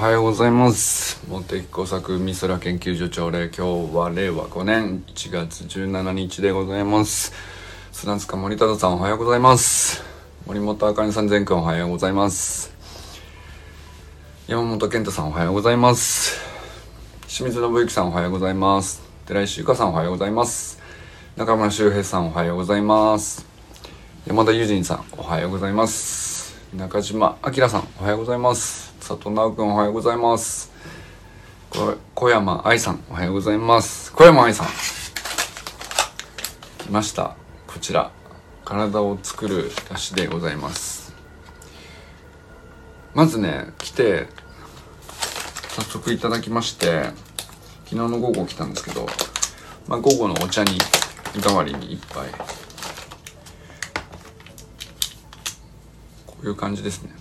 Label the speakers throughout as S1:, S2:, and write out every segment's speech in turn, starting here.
S1: はようございます。茂木工作美空研究所長令今日は令和5年1月17日でございます。砂塚森忠さんおはようございます。森本あかねさん全くんおはようございます。山本健太さんおはようございます。清水信之さんおはようございます。寺石由香さんおはようございます。中村修平さんおはようございます。山田友人さんおはようございます。中島明さんおはようございます。佐藤直君おはようございます。小山愛さんおはようございます。小山愛さん。来ました。こちら体を作る出汁でございます。まずね来て早速いただきまして昨日の午後来たんですけど、まあ、午後のお茶に代わりに一杯。こういう感じですね。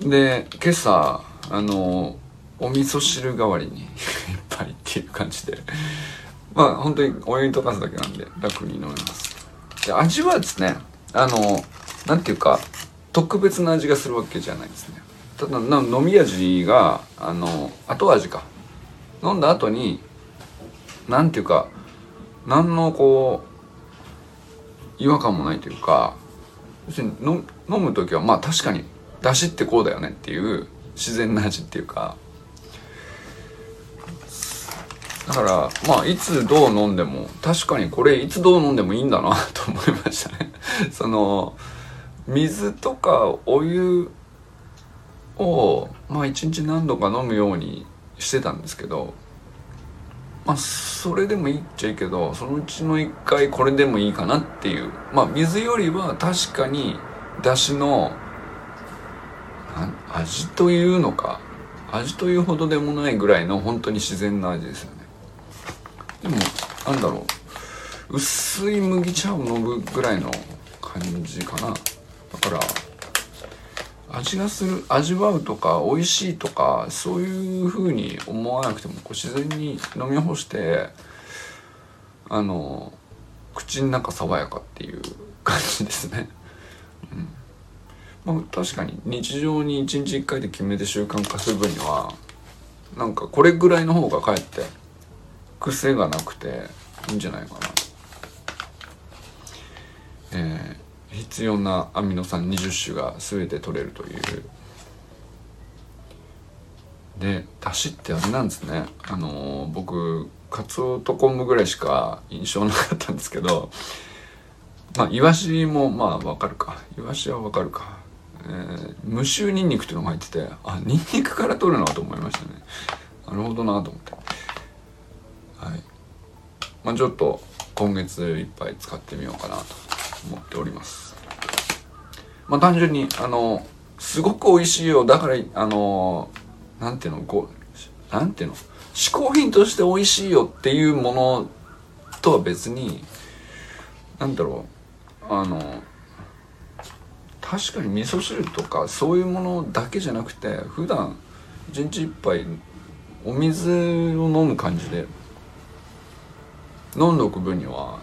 S1: で今朝あのお味噌汁代わりに 一杯っていう感じで。まあ本当にお湯に溶かすだけなんで楽に飲めます。で味はですねあのなんていうか特別な味がするわけじゃないですね。ただな飲み味があの後味か。飲んだ後になんていうか何のこう違和感もないというか要するに飲む時はまあ確かに出汁ってこうだよねっていう自然な味っていうか。だからまあいつどう飲んでも確かにこれいつどう飲んでもいいんだなと思いましたね。その水とかお湯をまあ一日何度か飲むようにしてたんですけどまあそれでもいいっちゃいいけどそのうちの一回これでもいいかなっていう。まあ水よりは確かにだしの味というのか味というほどでもないぐらいの本当に自然な味ですよね。でもなんだろう。薄い麦茶を飲むぐらいの感じかな。だから味がする味わうとか美味しいとかそういう風に思わなくてもこう自然に飲み干してあの口の中爽やかっていう感じですね。うん。まあ、確かに日常に1日1回で決めて習慣化する分にはなんかこれぐらいの方がかえって癖がなくていいんじゃないかな。えー、必要なアミノ酸20種が全て取れるという。でだしってあれなんですね。あのー、僕カツオと昆布ぐらいしか印象なかったんですけどまあイワシもまあわかるか。イワシはわかるか。えー、無臭ニンニクっていうのが入っててあニンニクから取るなと思いましたね。なるほどなと思って。はい。まあちょっと今月いっぱい使ってみようかなと思っております。まあ単純にあのすごく美味しいよ。だからあのなんていうのこうなんていうの嗜好品として美味しいよっていうものとは別になんだろうあの確かに味噌汁とかそういうものだけじゃなくて普段一日一杯お水を飲む感じで飲んでおく分には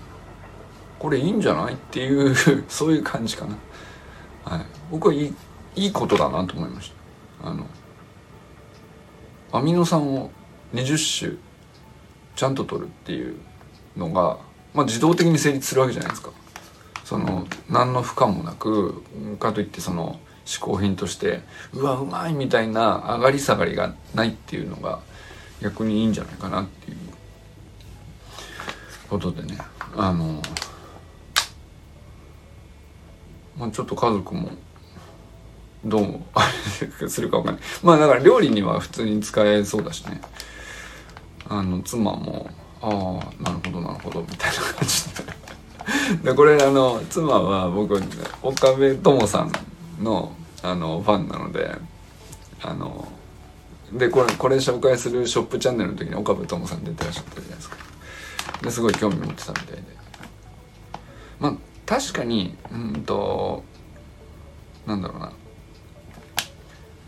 S1: これいいんじゃないっていう そういう感じかな。はい。僕はいいいいことだなと思いました。あのアミノ酸を20種ちゃんと取るっていうのが、まあ、自動的に成立するわけじゃないですか。その何の負荷もなくかといってその嗜好品としてうわうまいみたいな上がり下がりがないっていうのが逆にいいんじゃないかなっていう。ことでねあのまあちょっと家族もどうあれ するかわかんない。まあだから料理には普通に使えそうだしね。あの妻もああなるほどなるほどみたいな感じで。でこれあの妻は僕岡部友さんのあのファンなのであのでこれこれ紹介するショップチャンネルの時に岡部友さん出てらっしゃったじゃないですか。ですごい興味持ってたみたいで。まあ確かにうんとなんだろうな。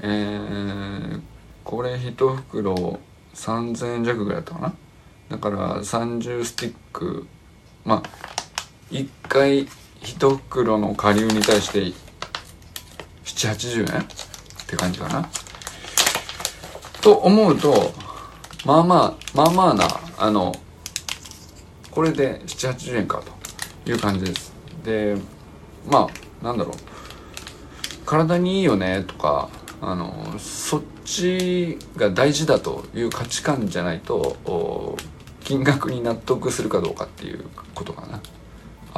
S1: えー、これ1袋3000円弱ぐらいだったかな。だから30スティックまあ1回1袋の顆粒に対して780円？って感じかな。と思うとまあまあまあまあなあのこれで780円かという感じです。でまあなんだろう。体にいいよねとかあのそっちが大事だという価値観じゃないと金額に納得するかどうかっていうことかな。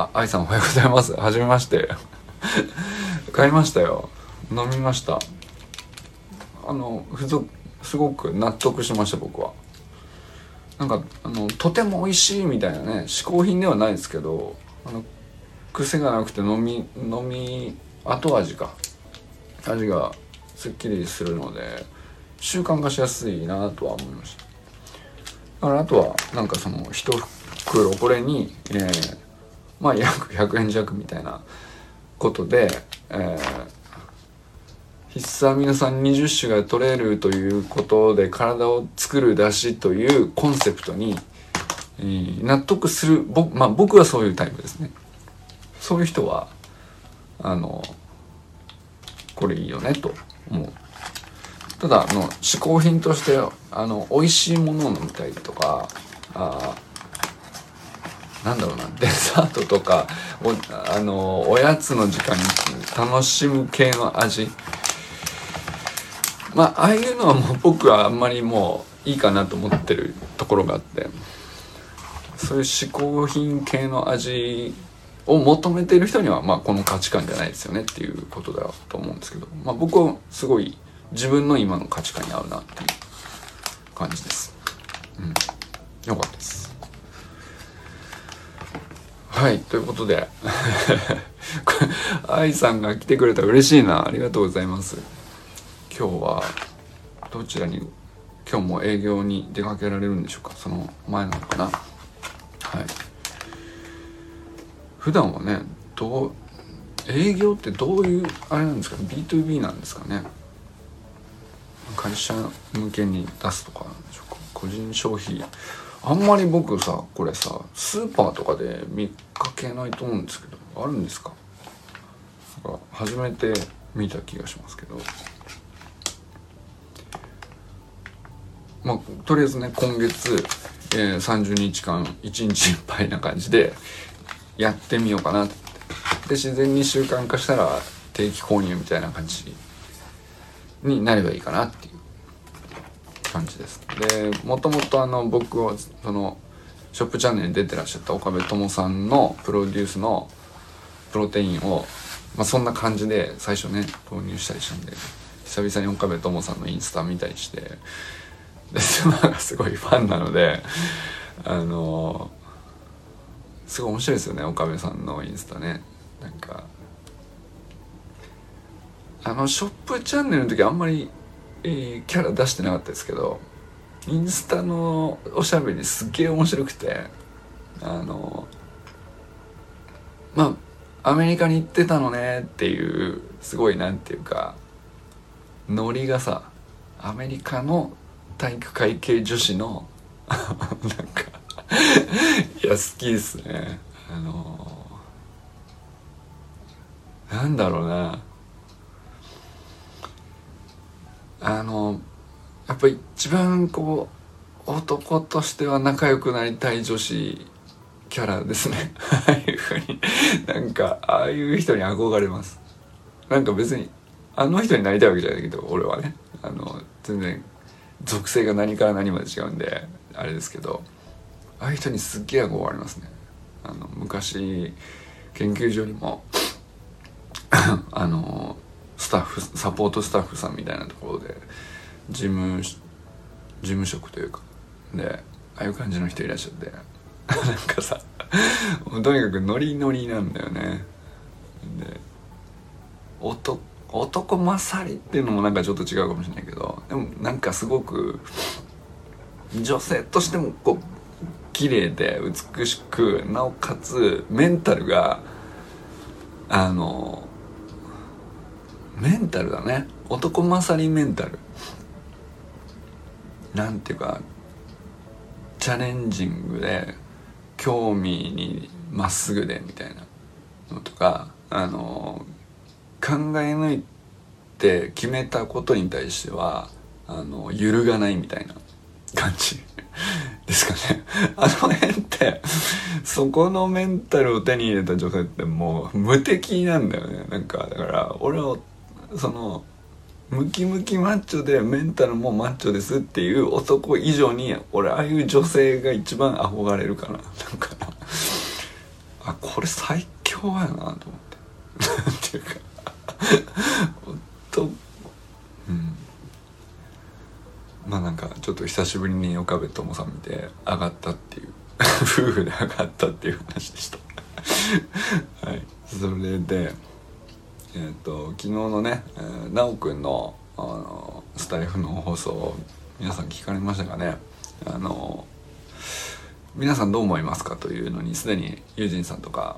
S1: あ愛さんおはようございます。はじめまして。買いましたよ。飲みました。あの付属すごく納得しました僕は。なんかあのとても美味しいみたいなね嗜好品ではないですけどあの癖がなくて飲み飲み後味か。味がすっきりするので習慣化しやすいなとは思いました。だからあとはなんかその一袋これに、えー、まあ 約100円弱みたいなことで、えー、必須アミノ酸20種が取れるということで体を作る出汁というコンセプトに、えー、納得する僕,、まあ、僕はそういうタイプですね。そういう人はあのこれいいよねと思う。ただあの嗜好品としてあの美味しいものを飲みたいとかあなんだろうなデザートとかおあのおやつの時間に楽しむ系の味まあああいうのはもう僕はあんまりもういいかなと思ってるところがあってそういう嗜好品系の味を求めている人には、まあ、この価値観じゃないですよねっていうことだと思うんですけど、まあ、僕はすごい自分の今の価値観に合うなっていう感じです。うん。よかったです。はい、ということで。愛さんが来てくれたら嬉しいな。ありがとうございます。今日はどちらに今日も営業に出かけられるんでしょうか？その前なのかな？はい。普段はねどう営業ってどういうあれなんですか？B2B なんですかね？会社向けに出すとかなんでしょうか？個人消費あんまり僕さこれさスーパーとかで見かけないと思うんですけどあるんですか？か初めて見た気がしますけど。まあとりあえずね今月、えー、30日間1日いっぱいな感じでやってみようかなって。で自然に習慣化したら定期購入みたいな感じになればいいかなっていう。感じです。でもともとあの僕はそのショップチャンネルに出てらっしゃった岡部友さんのプロデュースのプロテインを、まあ、そんな感じで最初ね投入したりしたんで久々に岡部友さんのインスタ見たりしてで妻がすごいファンなのであのすごい面白いですよね岡部さんのインスタね。なんかあのショップチャンネルの時あんまり、えー、キャラ出してなかったですけどインスタのおしゃべりすっげえ面白くてあのまあアメリカに行ってたのねっていうすごいなんていうかノリがさアメリカの体育会系女子の なんかいや好きですね。あのなんだろうな。あのやっぱり一番こう男としては仲良くなりたい女子キャラですね。ああいうふうに。なんかああいう人に憧れます。なんか別にあの人になりたいわけじゃないけど俺はね。あの全然属性が何から何まで違うんであれですけど。ああいう人にすっげえ憧れますね。あの昔研究所にも あのスタッフサポートスタッフさんみたいなところで事務事務職というかでああいう感じの人いらっしゃって なんかさとにかくノリノリなんだよね。で男男勝りっていうのもなんかちょっと違うかもしれないけどでもなんかすごく女性としてもこう綺麗で美しくなおかつメンタルがあのメンタルだね。男勝りメンタル。なんていうかチャレンジングで興味にまっすぐでみたいなのとかあの考え抜いて決めたことに対してはあの揺るがないみたいな感じ。ですかね。あの辺ってそこのメンタルを手に入れた女性ってもう無敵なんだよね。なんかだから俺はそのムキムキマッチョでメンタルもマッチョですっていう男以上に俺ああいう女性が一番憧れるかな。なんかあこれ最強やなと思って。なんていうか。と。うん。まあなんかちょっと久しぶりに岡部友さん見て上がったっていう。夫婦で上がったっていう話でした。はい。それでえーと、昨日のね、えー、奈くんのあのスタイフの放送皆さん聞かれましたかね？あの皆さんどう思いますかというのにすでにユージンさんとか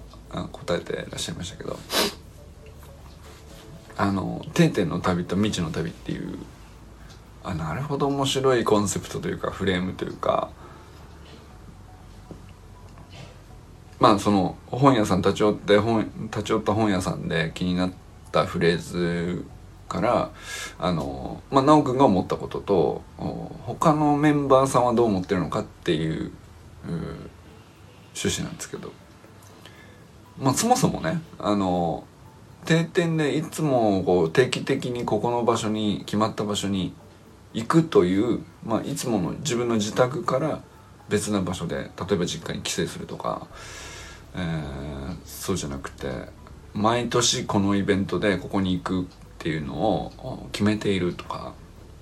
S1: 答えてらっしゃいましたけどあの「定点の旅」と「未知の旅」っていうあなるほど面白いコンセプトというかフレームというかまあその本屋さん立ち寄って本立ち寄った本屋さんで気になってたフレーズからあのまあ直くんが思ったことと他のメンバーさんはどう思ってるのかっていう趣旨なんですけど。まあそもそもねあの定点でいつもこう定期的にここの場所に決まった場所に行くという、まあ、いつもの自分の自宅から別な場所で例えば実家に帰省するとか、えー、そうじゃなくて毎年このイベントでここに行くっていうのを決めているとか、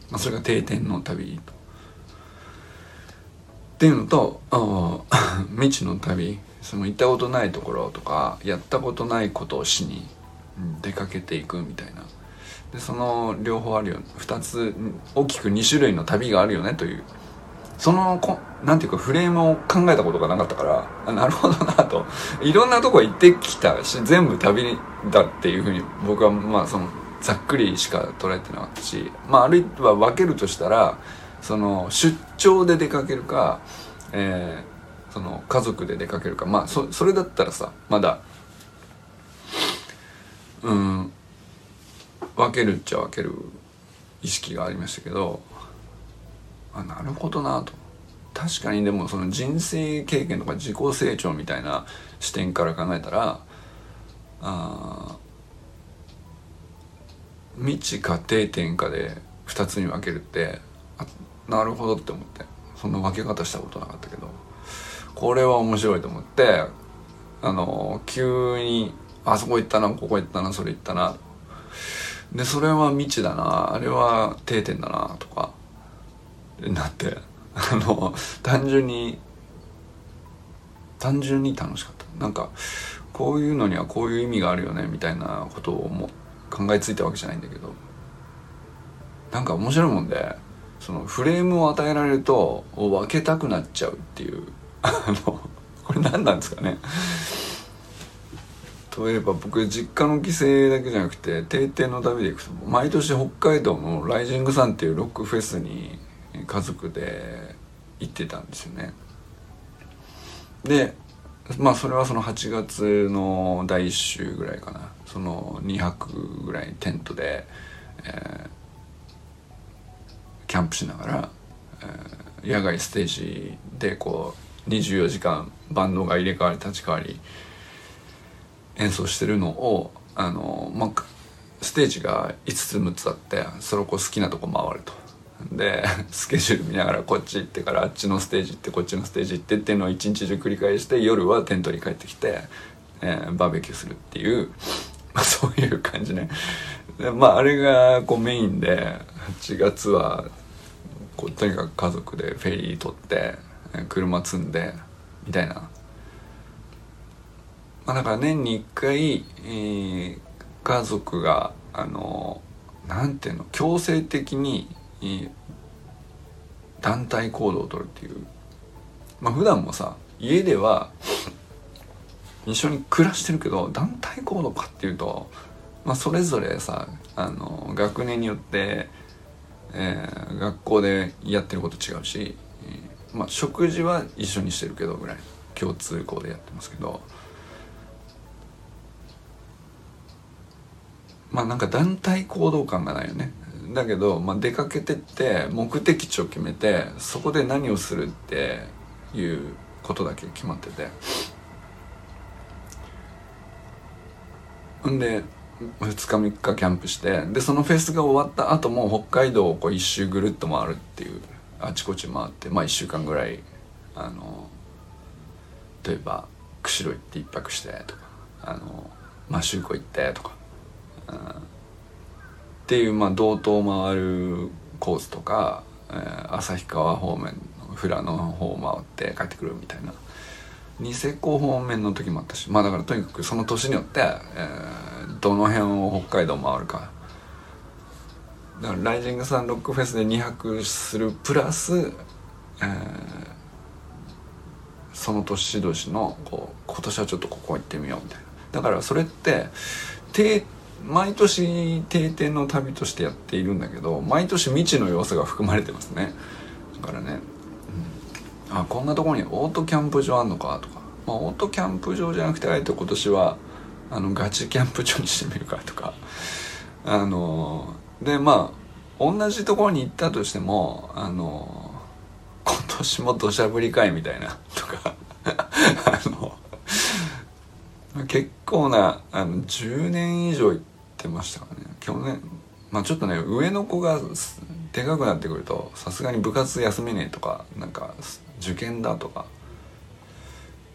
S1: まあ、それが定点の旅と。っていうのと 未知の旅その行ったことないところとかやったことないことをしに出かけていくみたいなでその両方あるよ2つ大きく2種類の旅があるよねというそのこなんていうかフレームを考えたことがなかったからあなるほどなと。いろんなとこ行ってきたし全部旅だっていうふうに僕はまあそのざっくりしか捉えてなかったしまああるいは分けるとしたらその出張で出かけるか、えー、その家族で出かけるかまあそそれだったらさまだうん分けるっちゃ分ける意識がありましたけどあなるほどなと。確かにでもその人生経験とか自己成長みたいな視点から考えたらあ未知か定点かで2つに分けるってあなるほどって思って。そんな分け方したことなかったけど。これは面白いと思ってあの急にあそこ行ったなここ行ったなそれ行ったな。でそれは未知だなあれは定点だなとか。なってあの単純に単純に楽しかった。なんかこういうのにはこういう意味があるよねみたいなことをも考えついたわけじゃないんだけどなんか面白いもんでそのフレームを与えられると分けたくなっちゃうっていうあのこれ何なんですかね。例えば僕実家の帰省だけじゃなくて定点の旅で行くと毎年北海道のライジングサンっていうロックフェスに家族で行ってたんですよねでまあそれはその8月の第1週ぐらいかなその2泊ぐらいテントで、えー、キャンプしながら、えー、野外ステージでこう24時間バンドが入れ替わり立ち替わり演奏してるのをあの、まあ、ステージが5つ6つあってそれをこう好きなとこ回ると。で スケジュール見ながらこっち行ってからあっちのステージ行ってこっちのステージ行ってっていうのを一日中繰り返して夜はテントに帰ってきて、えー、バーベキューするっていう、まあ、そういう感じね。でまああれがこうメインで8月はこうとにかく家族でフェリー取って車積んでみたいな。まあ、だから年に1回、えー、家族があのなんていうの強制的に、えー、団体行動をとるっていうまあ普段もさ家では一緒に暮らしてるけど団体行動かっていうと、まあ、それぞれさあの学年によって、えー、学校でやってること違うし、えー、まあ、食事は一緒にしてるけどぐらい共通項でやってますけど。まあなんか団体行動感がないよねだけど、まあ、出かけてって目的地を決めてそこで何をするっていうことだけ決まってて。んで2日3日キャンプしてでそのフェスが終わった後も北海道をこう一周ぐるっと回るっていうあちこち回ってまあ1週間ぐらいあの例えば釧路行って一泊してとかあの摩周湖行ってとか、うん、っていうまあ道東を回るコースとか、えー、旭川方面の富良野の方を回って帰ってくるみたいな。ニセコ方面の時もあったしまあだからとにかくその年によって、えー、どの辺を北海道回るか。だからライジングサンロックフェスで2泊するプラス、えー、その年々のこう今年はちょっとここ行ってみようみたいな。だからそれって毎年定点の旅としてやっているんだけど毎年未知の要素が含まれてますね。だからねあこんなとこにオートキャンプ場あんのかとか、まあ、オートキャンプ場じゃなくてあえて今年はあのガチキャンプ場にしてみるかとか。あのでまあ同じところに行ったとしてもあの今年も土砂降りかいみたいなとか。あの結構なあの10年以上行ってましたからね去年まあちょっとね上の子がでかくなってくるとさすがに部活休めねえとかなんか受験だとか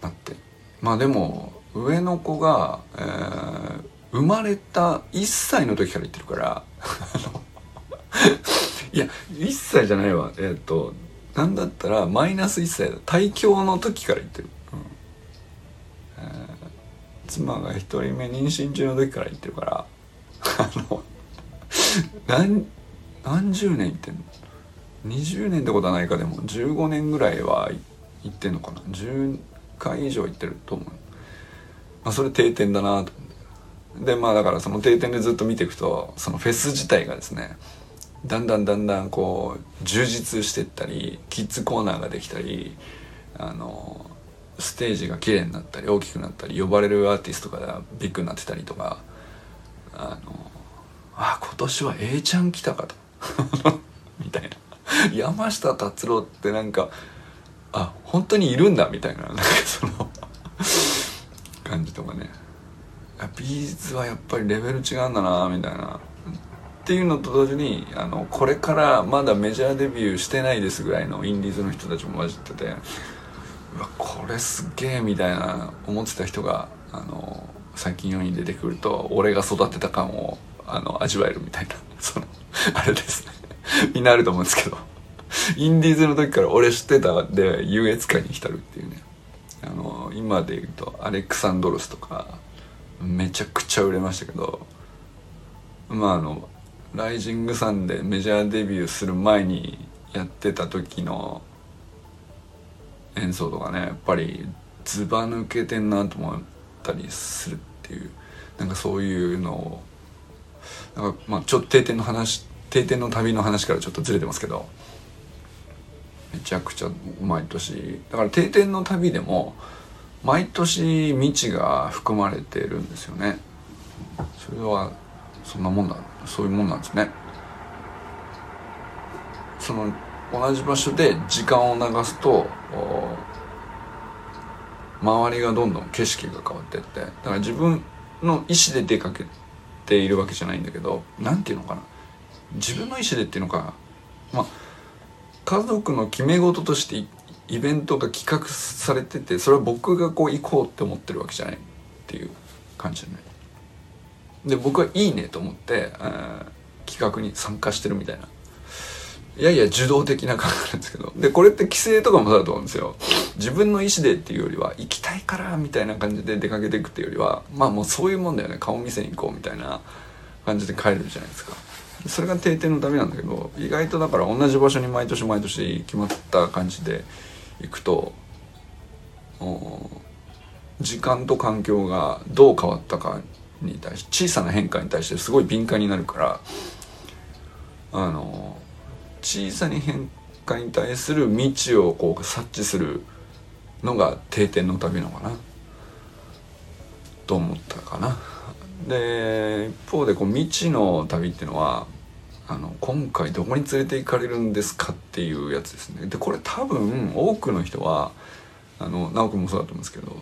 S1: なって。まあでも上の子が、えー、生まれた1歳の時から言ってるから いや1歳じゃないわ。えっ、となんだったらマイナス1歳だ。大教の時から言ってる、うん。えー、妻が1人目妊娠中の時から言ってるからあの何何十年言ってんの？20年ってことはないかでも15年ぐらいは行ってんのかな？10回以上行ってると思う、まあ、それ定点だなと思ってでまあだからその定点でずっと見ていくとそのフェス自体がですねだんだんだんだんこう充実してったりキッズコーナーができたりあのステージが綺麗になったり大きくなったり呼ばれるアーティストがビッグになってたりとかあのあ今年は A ちゃん来たかと。みたいな。山下達郎ってなんかあ本当にいるんだ。みたいな。なんかその感じとかね。ビーズはやっぱりレベル違うんだな。みたいな。っていうのと同時にあのこれからまだメジャーデビューしてないですぐらいのインディーズの人たちも混じっててうわこれすげえみたいな思ってた人があの最近世に出てくると俺が育てた感をあの味わえるみたいな そのあれです。ねみんなあると思うんですけど。インディーズの時から俺知ってたで優越感に浸るっていうね。あの今で言うとアレクサンドロスとかめちゃくちゃ売れましたけどまああのライジングサンでメジャーデビューする前にやってた時の演奏とかねやっぱりずば抜けてんなと思ったりするっていうなんかそういうのをなんかまあちょっと定点の話定点の旅の話からちょっとずれてますけどめちゃくちゃ毎年。だから定点の旅でも毎年未知が含まれてるんですよね。それはそんなもんだそういうもんなんですね。その同じ場所で時間を流すと周りがどんどん景色が変わってってだから自分の意思で出かけているわけじゃないんだけど何て言うのかな。自分の意思でっていうのかまあ家族の決め事としてイベントが企画されててそれは僕がこう行こうって思ってるわけじゃないっていう感じじゃないで僕はいいねと思って、企画に参加してるみたいな。いやいや受動的な感じなんですけど。でこれって規制とかもそうだと思うんですよ。自分の意思でっていうよりは行きたいからみたいな感じで出かけていくっていうよりはまあもうそういうもんだよね。顔見せに行こうみたいな感じで帰るじゃないですか。それが定点のためなんだけど意外とだから同じ場所に毎年毎年決まった感じで行くと時間と環境がどう変わったかに対して小さな変化に対してすごい敏感になるからあの小さに変化に対する未知をこう察知するのが定点の旅なのかな。と思ったかな。で一方でこう未知の旅っていうのはあの今回どこに連れて行かれるんですかっていうやつですね。でこれ多分多くの人はあの直君もそうだと思うんですけど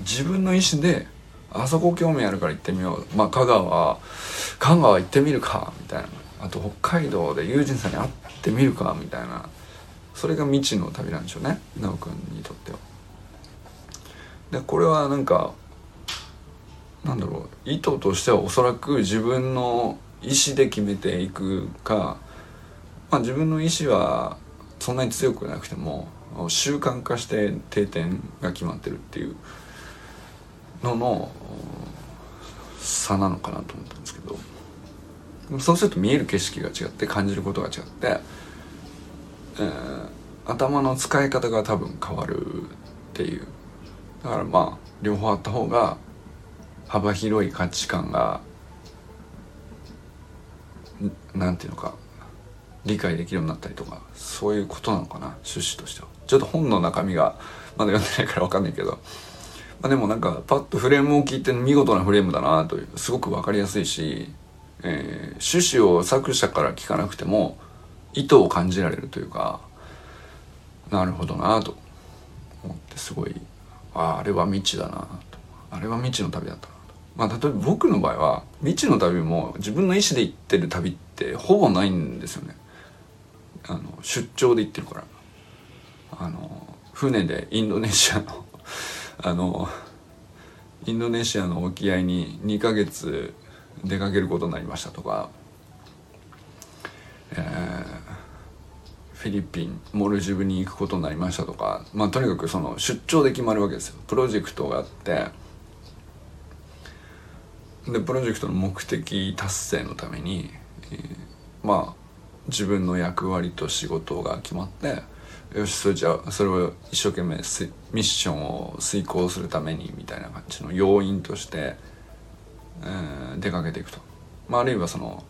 S1: 自分の意思であそこ興味あるから行ってみよう。まあ香川香川行ってみるかみたいな。あと北海道で友人さんに会ってみるかみたいなそれが未知の旅なんでしょうね直君にとっては。でこれはなんかなんだろう意図としてはおそらく自分の意思で決めていくか、まあ、自分の意思はそんなに強くなくても習慣化して定点が決まってるっていうのの差なのかなと思ったんですけどそうすると見える景色が違って感じることが違って、えー、頭の使い方が多分変わるっていう。だからまあ両方あった方が幅広い価値観がなんていうのか理解できるようになったりとかそういうことなのかな趣旨としては。ちょっと本の中身がまだ読んでないから分かんないけど、まあ、でもなんかパッとフレームを聞いて見事なフレームだなというすごく分かりやすいし、えー、趣旨を作者から聞かなくても意図を感じられるというかなるほどなと。思ってすごいあああれは未知だなと。あれは未知の旅だったなと。まあ、例えば僕の場合は未知の旅も自分の意思で行ってる旅ってほぼないんですよね。あの出張で行ってるから。あの船でインドネシアのあのインドネシアの沖合に2ヶ月出かけることになりましたとか、えー、フィリピンモルジブに行くことになりましたとかまあとにかくその出張で決まるわけですよ。プロジェクトがあってでプロジェクトの目的達成のために、えー、まあ自分の役割と仕事が決まってよしそれじゃあそれを一生懸命ミッションを遂行するためにみたいな感じの要因として、えー、出かけていくと、まあ、あるいはその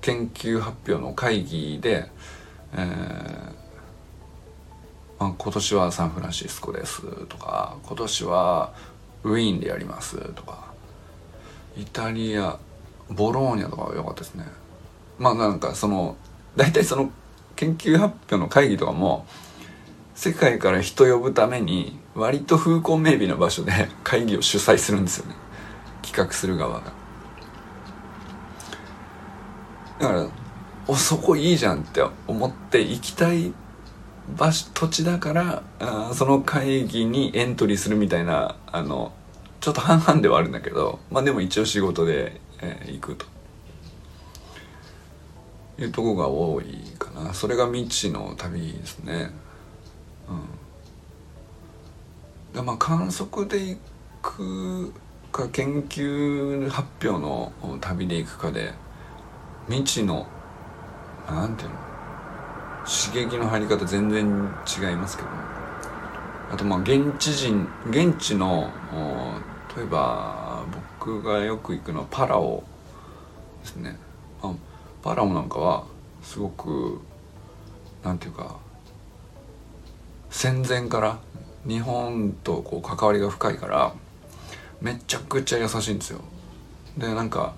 S1: 研究発表の会議で、えーまあ、今年はサンフランシスコですとか今年はウィーンでやりますとかイタリアボローニャとかは良かったですね。まあなんかその大体その研究発表の会議とかも世界から人呼ぶために割と風光明媚な場所で会議を主催するんですよね。企画する側が。だからおそこいいじゃんって思って行きたい場所土地だからあその会議にエントリーするみたいなあのちょっと半々ではあるんだけどまあでも一応仕事で、えー、行くと。いうとこが多いかな。それが未知の旅ですね。うん。まあ観測で行くか研究発表の旅で行くかで未知のなんていうの？刺激の入り方全然違いますけど。あとまあ現地人現地の例えば僕がよく行くのはパラオですね、あ、パラオなんかはすごくなんていうか戦前から日本とこう関わりが深いからめちゃくちゃ優しいんですよ。でなんか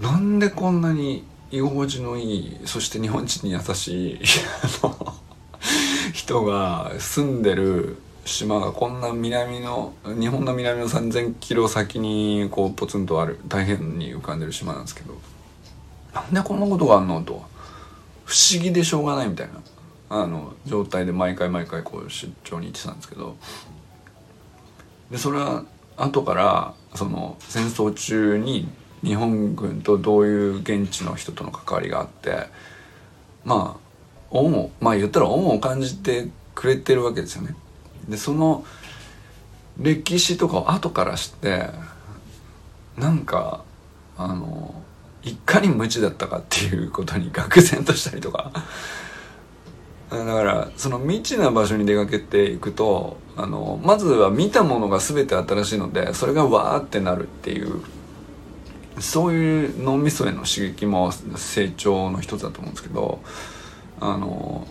S1: なんでこんなに居心地のいいそして日本人に優しい人が住んでる島がこんな南の日本の南の3,000キロ先にこうポツンとある大変に浮かんでる島なんですけどなんでこんなことがあんのと不思議でしょうがないみたいなあの状態で毎回毎回こう出張に行ってたんですけどでそれは後からその戦争中に日本軍とどういう現地の人との関わりがあってまあ恩をまあ言ったら恩を感じてくれてるわけですよね。でその歴史とかを後から知ってなんかあのいかに無知だったかっていうことに愕然としたりとかだからその未知な場所に出かけていくとあのまずは見たものが全て新しいのでそれがわーってなるっていうそういう脳みそへの刺激も成長の一つだと思うんですけどあの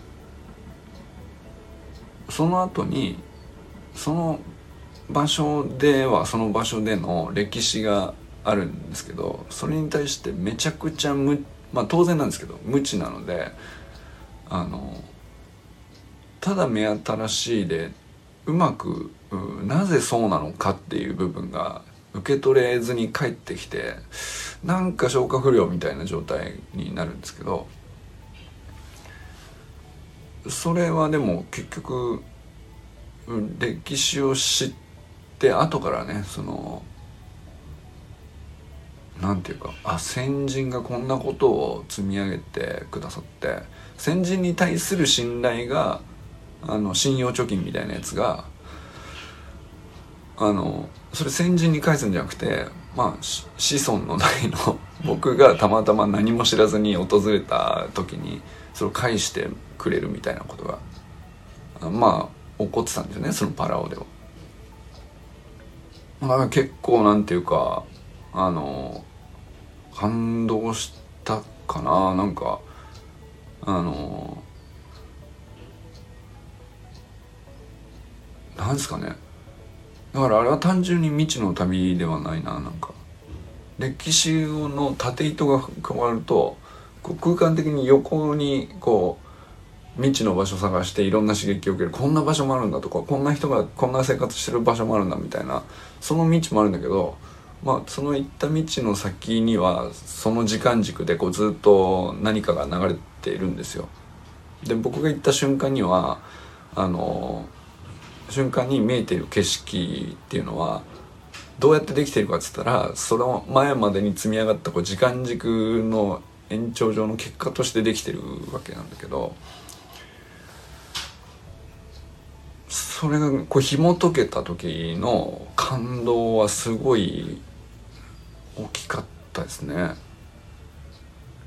S1: その後にその場所ではその場所での歴史があるんですけどそれに対してめちゃくちゃ無まあ当然なんですけど無知なのであのただ目新しいでうまくなぜそうなのかっていう部分が受け取れずに帰ってきてなんか消化不良みたいな状態になるんですけどそれはでも結局歴史を知って後からねそのなんていうかあ先人がこんなことを積み上げてくださって先人に対する信頼があの信用貯金みたいなやつがあのそれ先人に返すんじゃなくてまあ子孫の代の僕がたまたま何も知らずに訪れた時にそれを返してくれるみたいなことがまあ起こってたんですよねそのパラオでは。まあ、結構なんていうかあの感動したかななんかあのなんすかね。だからあれは単純に未知の旅ではないななんか。歴史の縦糸が加わるとこう空間的に横にこう未知の場所探していろんな刺激を受ける。こんな場所もあるんだとかこんな人がこんな生活してる場所もあるんだみたいなその未知もあるんだけどまあその行った道の先にはその時間軸でこうずっと何かが流れているんですよ。で僕が行った瞬間にはあの瞬間に見えている景色っていうのはどうやってできているかっつったらその前までに積み上がったこう時間軸の延長上の結果としてできてるわけなんだけどそれがこう紐解けた時の感動はすごい大きかったですね。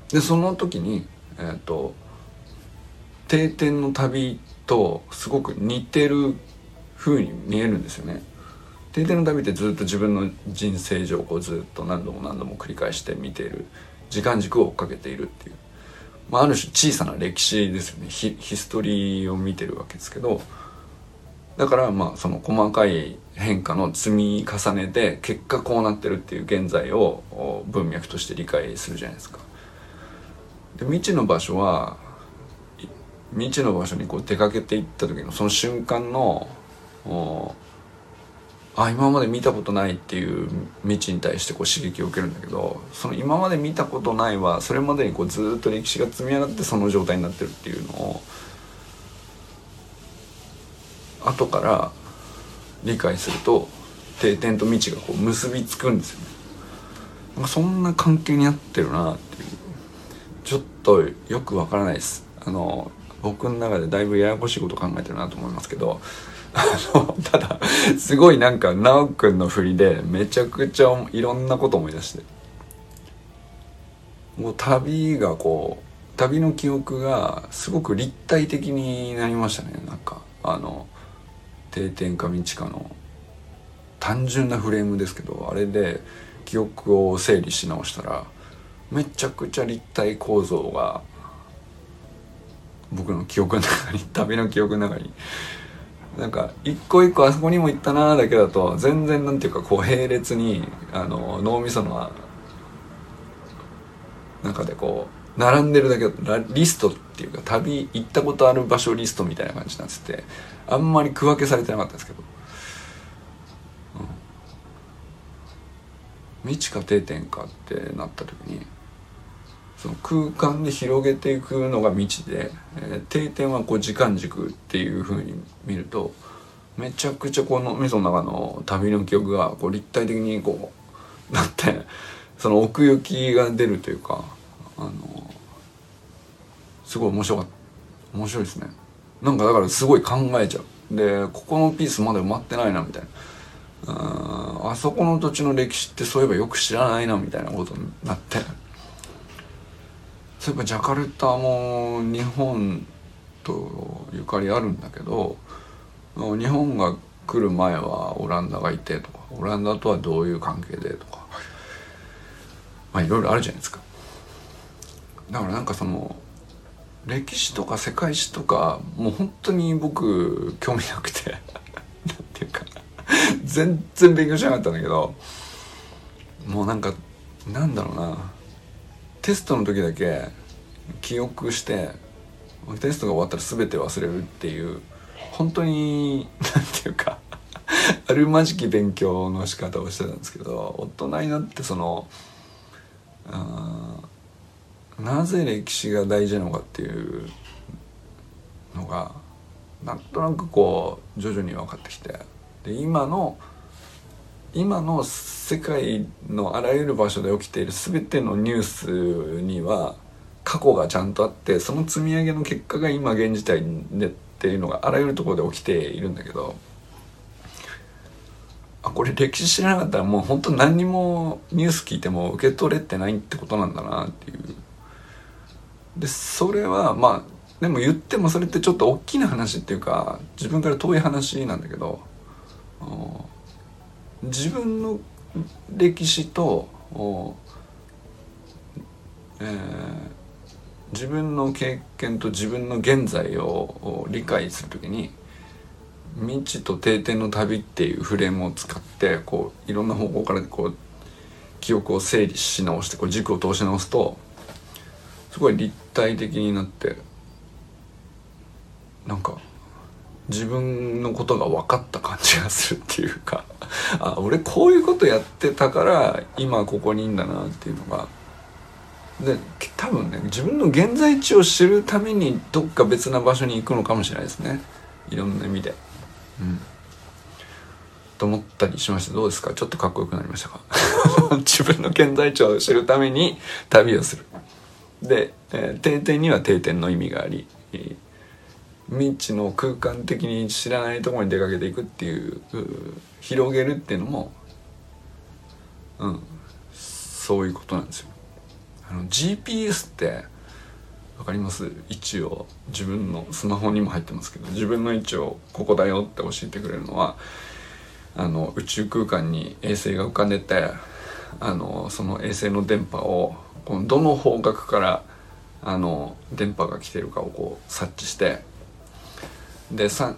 S1: でその時にえっ、ー、と定点の旅とすごく似てる風に見えるんですよね。定点の旅ってずっと自分の人生上こうずっと何度も何度も繰り返して見ている時間軸を追っかけているっていう、まあ、ある種小さな歴史ですよねヒストリーを見てるわけですけどだからまあその細かい変化の積み重ねで結果こうなってるっていう現在を文脈として理解するじゃないですか。で未知の場所は未知の場所にこう出かけていった時のその瞬間のあ今まで見たことないっていう未知に対してこう刺激を受けるんだけどその今まで見たことないはそれまでにこうずっと歴史が積み上がってその状態になってるっていうのを後から理解すると定点と未知がこう結びつくんですよね。なんかそんな関係になってるなっていうちょっとよくわからないです。あの僕の中でだいぶややこしいこと考えてるなと思いますけどただすごいなんか奈くんの振りでめちゃくちゃいろんなこと思い出して。もう旅がこう旅の記憶がすごく立体的になりましたね。なんかあの定点か道かの単純なフレームですけどあれで記憶を整理し直したらめちゃくちゃ立体構造が僕の記憶の中に旅の記憶の中になんか一個一個あそこにも行ったなーだけだと全然なんていうかこう並列にあの脳みその中でこう並んでるだけリストっていうか旅行ったことある場所リストみたいな感じになっててあんまり区分けされてなかったんですけど、うん、未知か定点かってなった時にその空間で広げていくのが未知で、えー、定点はこう時間軸っていうふうに見るとめちゃくちゃこの味噌の中の旅の記憶がこう立体的にこうなってその奥行きが出るというかあのすごい面白かった。面白いですね。なんかだからすごい考えちゃう。でここのピースまだ埋まってないなみたいな。あそこの土地の歴史ってそういえばよく知らないなみたいなことになって。そういえばジャカルタも日本とゆかりあるんだけど日本が来る前はオランダがいてとかオランダとはどういう関係でとかまあいろいろあるじゃないですか。だからなんかその歴史とか世界史とかもう本当に僕興味なくてなんていうか全然勉強しなかったんだけどもうなんかなんだろうな。テストの時だけ記憶してテストが終わったら全て忘れるっていう本当に何て言うかあるまじき勉強の仕方をしてたんですけど大人になってそのなぜ歴史が大事なのかっていうのがなんとなくこう徐々に分かってきてで今の今の世界のあらゆる場所で起きている全てのニュースには過去がちゃんとあってその積み上げの結果が今現時代でっていうのがあらゆるところで起きているんだけどあこれ歴史知らなかったらもう本当何にもニュース聞いても受け取れてないってことなんだなっていう。でそれはまあでも言ってもそれってちょっと大きな話っていうか自分から遠い話なんだけど自分の歴史と、えー、自分の経験と自分の現在を理解する時に未知と定点の旅っていうフレームを使ってこういろんな方向からこう記憶を整理し直してこう軸を通し直すとすごい立体的になってなんか自分のことが分かった感じがするっていうかあ俺こういうことやってたから今ここにいんだなっていうのが。で多分ね自分の現在地を知るためにどっか別な場所に行くのかもしれないですね。いろんな意味で。うん。と思ったりしました。どうですか？ちょっとかっこよくなりましたか？自分の現在地を知るために旅をする。で、えー、定点には定点の意味があり、えー未知の空間的に知らないところに出かけていくっていう広げるっていうのもうんそういうことなんですよ。あの GPS って分かります？位置を自分のスマホにも入ってますけど自分の位置をここだよって教えてくれるのはあの宇宙空間に衛星が浮かんでてあのその衛星の電波をこのどの方角からあの電波が来てるかをこう察知してで 3,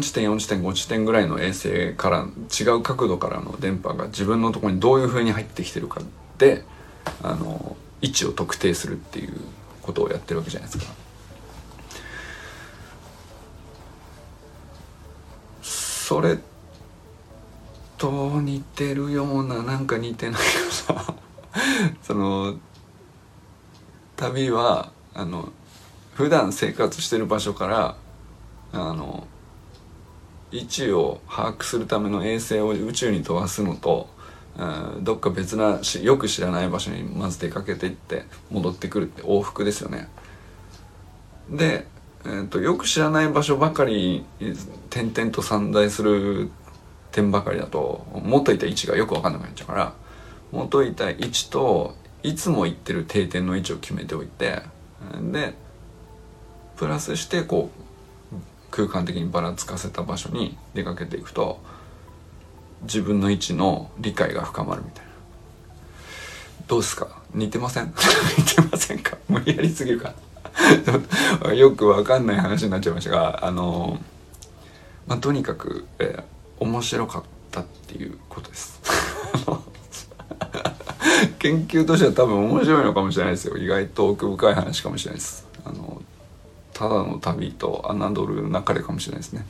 S1: 地点4地点5地点ぐらいの衛星から違う角度からの電波が自分のところにどういうふうに入ってきてるかであの位置を特定するっていうことをやってるわけじゃないですか。それと似てるようななんか似てないけどさその旅はあの普段生活してる場所からあの位置を把握するための衛星を宇宙に飛ばすのと、どっか別なよく知らない場所にまず出かけていって戻ってくるって往復ですよね。で、えーと、よく知らない場所ばかり点々と散在する点ばかりだと元いた位置がよく分かんなくなっちゃうから元いた位置といつも行ってる定点の位置を決めておいてでプラスしてこう空間的にばらつかせた場所に出かけていくと自分の位置の理解が深まるみたいな。どうですか？似てません？似てませんか？無理やりすぎるか よくわかんない話になっちゃいましたがあのまあとにかく、えー、面白かったっていうことです。研究としては多分面白いのかもしれないですよ。意外と奥深い話かもしれないです。あのただの旅と侮るなかれかもしれないですね。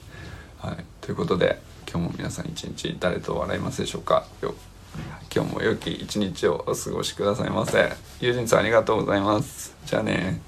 S1: はい、ということで今日も皆さん一日誰と笑いますでしょうか？今日も良き一日をお過ごしくださいませ。友人さんありがとうございます。じゃあね